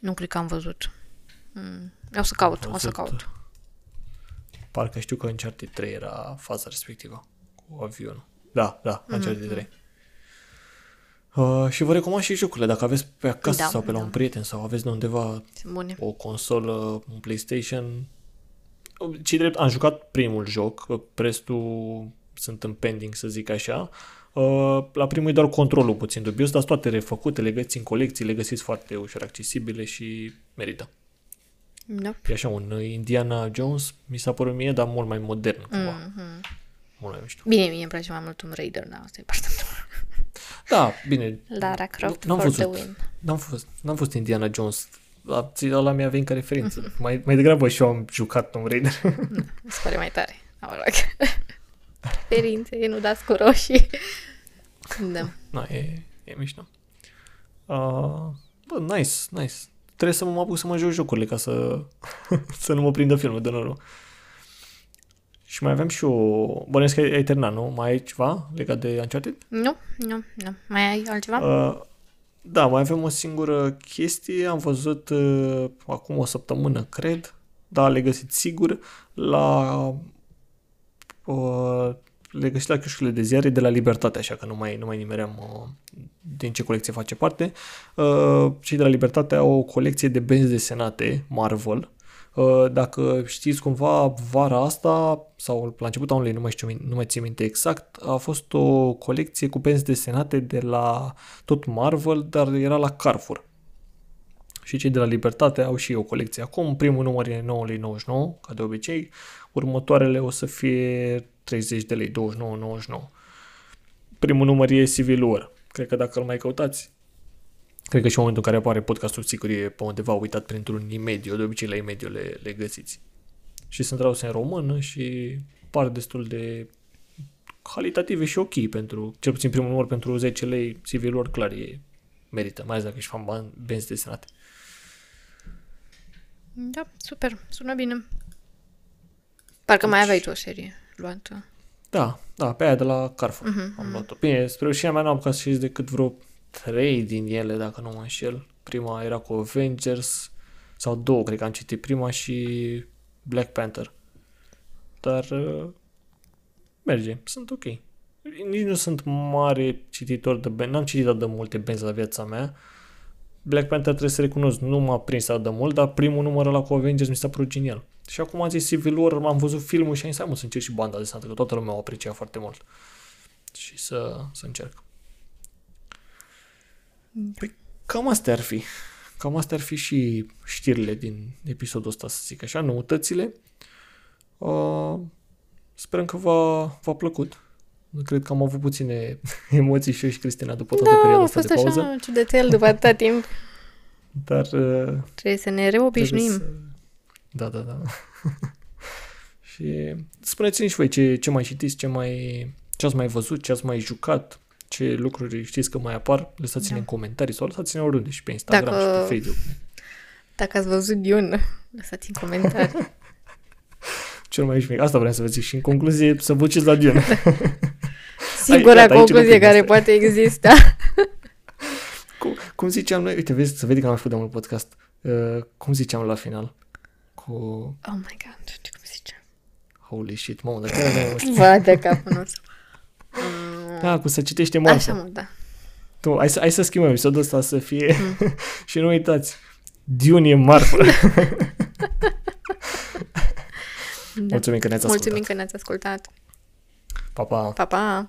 [SPEAKER 2] Nu cred că am văzut. Mm. O să caut, o să
[SPEAKER 1] văzut.
[SPEAKER 2] caut.
[SPEAKER 1] Parcă știu că Uncharted 3 era faza respectivă, cu avionul. Da, da, Uncharted 3. Uh, și vă recomand și jocurile, dacă aveți pe acasă
[SPEAKER 2] Da,
[SPEAKER 1] sau pe la
[SPEAKER 2] da.
[SPEAKER 1] un prieten sau aveți de undeva
[SPEAKER 2] Sunt bune.
[SPEAKER 1] o consolă, un PlayStation. Ce drept, am jucat primul joc, că restul sunt în pending, să zic așa. Uh, La primul e doar controlul puțin dubios, dar sunt toate refăcute, le găsiți în colecții, le găsiți foarte ușor accesibile și merită.
[SPEAKER 2] Da.
[SPEAKER 1] E așa un uh, Indiana Jones, mi s-a părut mie, dar mult mai modern cumva.
[SPEAKER 2] Mhm.
[SPEAKER 1] Mult mai mișto.
[SPEAKER 2] Bine, mie îmi place mai mult Tomb Raider, da, asta e partea
[SPEAKER 1] Da, bine,
[SPEAKER 2] Lara Croft
[SPEAKER 1] n-am
[SPEAKER 2] for the
[SPEAKER 1] văzut.
[SPEAKER 2] win.
[SPEAKER 1] N-am fost, n-am fost Indiana Jones. La, ăla mi-a venit ca referință. Mai, mai degrabă și eu am jucat Tomb Raider.
[SPEAKER 2] Mi se pare mai tare. Mă rog. Perințe, nu dați cu roșii. Da.
[SPEAKER 1] Na, e, e mișto. Uh, bă, nice, nice. Trebuie să mă apuc să mă joc jocurile ca să, să nu mă prindă filmul de noroc. Și mai aveam și o... Bănesc că ai terminat, nu? Mai ai ceva legat de Uncharted?
[SPEAKER 2] Nu, nu, nu. Mai ai altceva?
[SPEAKER 1] Uh, da, mai avem o singură chestie. Am văzut uh, acum o săptămână, cred, da, le găsiți sigur, la uh, le găsiți la chiușurile de ziare de la Libertate, așa că nu mai, nu mai nimeream uh, din ce colecție face parte. Uh, cei de la Libertate au o colecție de benzi desenate Marvel. Uh, dacă știți cumva, vara asta sau la începutul anului, nu mai știu, nu mai țin minte exact, a fost o colecție cu benzi desenate de la tot Marvel, dar era la Carrefour. Și cei de la Libertate au și o colecție acum. Primul număr e 9,99 ca de obicei. Următoarele o să fie 30 de lei, 29,99. Primul număr e Civil War. Cred că dacă îl mai căutați, cred că și în momentul în care apare podcastul, sigur e pe undeva uitat printr-un e-medio. De obicei la e-medio le, le găsiți. Și sunt traduse în română și par destul de calitative și ok pentru, cel puțin primul număr pentru 10 lei, Civil War clar e merită, mai ales dacă ești fan ban- benzi desenate.
[SPEAKER 2] Da, super. Sună bine. Parcă mai aveai tu o serie luată.
[SPEAKER 1] Da, da, pe aia de la Carrefour uh-huh, am luat-o. Bine, spre rușinea mea nu am ca să știți decât vreo trei din ele, dacă nu mă înșel. Prima era cu Avengers, sau două, cred că am citit prima și Black Panther. Dar uh, merge, sunt ok. Nici nu sunt mare cititor de benzi, n-am citit atât de multe benzi la viața mea. Black Panther trebuie să recunosc, nu m-a prins atât de mult, dar primul număr ăla cu Avengers mi s-a părut genial. Și acum am zis Civil War, am văzut filmul și am zis, hai mă, să încerc și banda desenată, că toată lumea o aprecia foarte mult. Și să, să încerc. Păi, cam astea ar fi. Cam astea ar fi și știrile din episodul ăsta, să zic așa, noutățile. Uh, sperăm că v-a, v-a plăcut. Cred că am avut puține emoții și eu și Cristina după toată
[SPEAKER 2] Da,
[SPEAKER 1] perioada
[SPEAKER 2] a
[SPEAKER 1] asta
[SPEAKER 2] fost
[SPEAKER 1] de pauză.
[SPEAKER 2] așa ciudățel după atâta timp.
[SPEAKER 1] Dar uh,
[SPEAKER 2] Trebuie să ne reobișnuim.
[SPEAKER 1] Trebuie Să... Da, da, da. și spuneți-mi și voi ce, ce mai citiți, ce mai ce ați mai văzut, ce ați mai jucat, ce lucruri știți că mai apar, lăsați-ne
[SPEAKER 2] Da.
[SPEAKER 1] în comentarii sau lăsați-ne oriunde și pe Instagram
[SPEAKER 2] Dacă-
[SPEAKER 1] și pe Facebook.
[SPEAKER 2] Dacă ați văzut Dune, lăsați în comentarii.
[SPEAKER 1] Cel mai șmecher. Asta vreau să vă zic și în concluzie să vă duceți la Dune.
[SPEAKER 2] Singura
[SPEAKER 1] gata, aici
[SPEAKER 2] concluzie
[SPEAKER 1] lucrurile
[SPEAKER 2] care
[SPEAKER 1] astea.
[SPEAKER 2] poate exista.
[SPEAKER 1] cum, cum ziceam noi, uite, vezi, să vede că am mai făcut de mult podcast. Uh, cum ziceam la final? Cu
[SPEAKER 2] Oh my god, ce cum zice?
[SPEAKER 1] holy shit, mamă, dar chiar aveam, știu.
[SPEAKER 2] Va de capul nostru. Mm,
[SPEAKER 1] Da, cu să citește moartea.
[SPEAKER 2] Așa mă, da.
[SPEAKER 1] Tu, hai, să, hai să schimbăm episodul ăsta să fie... și nu uitați, Dune e marfă. Mulțumim că ne-ați ascultat.
[SPEAKER 2] Mulțumim că ne-ați ascultat.
[SPEAKER 1] Pa, pa!
[SPEAKER 2] Pa, pa!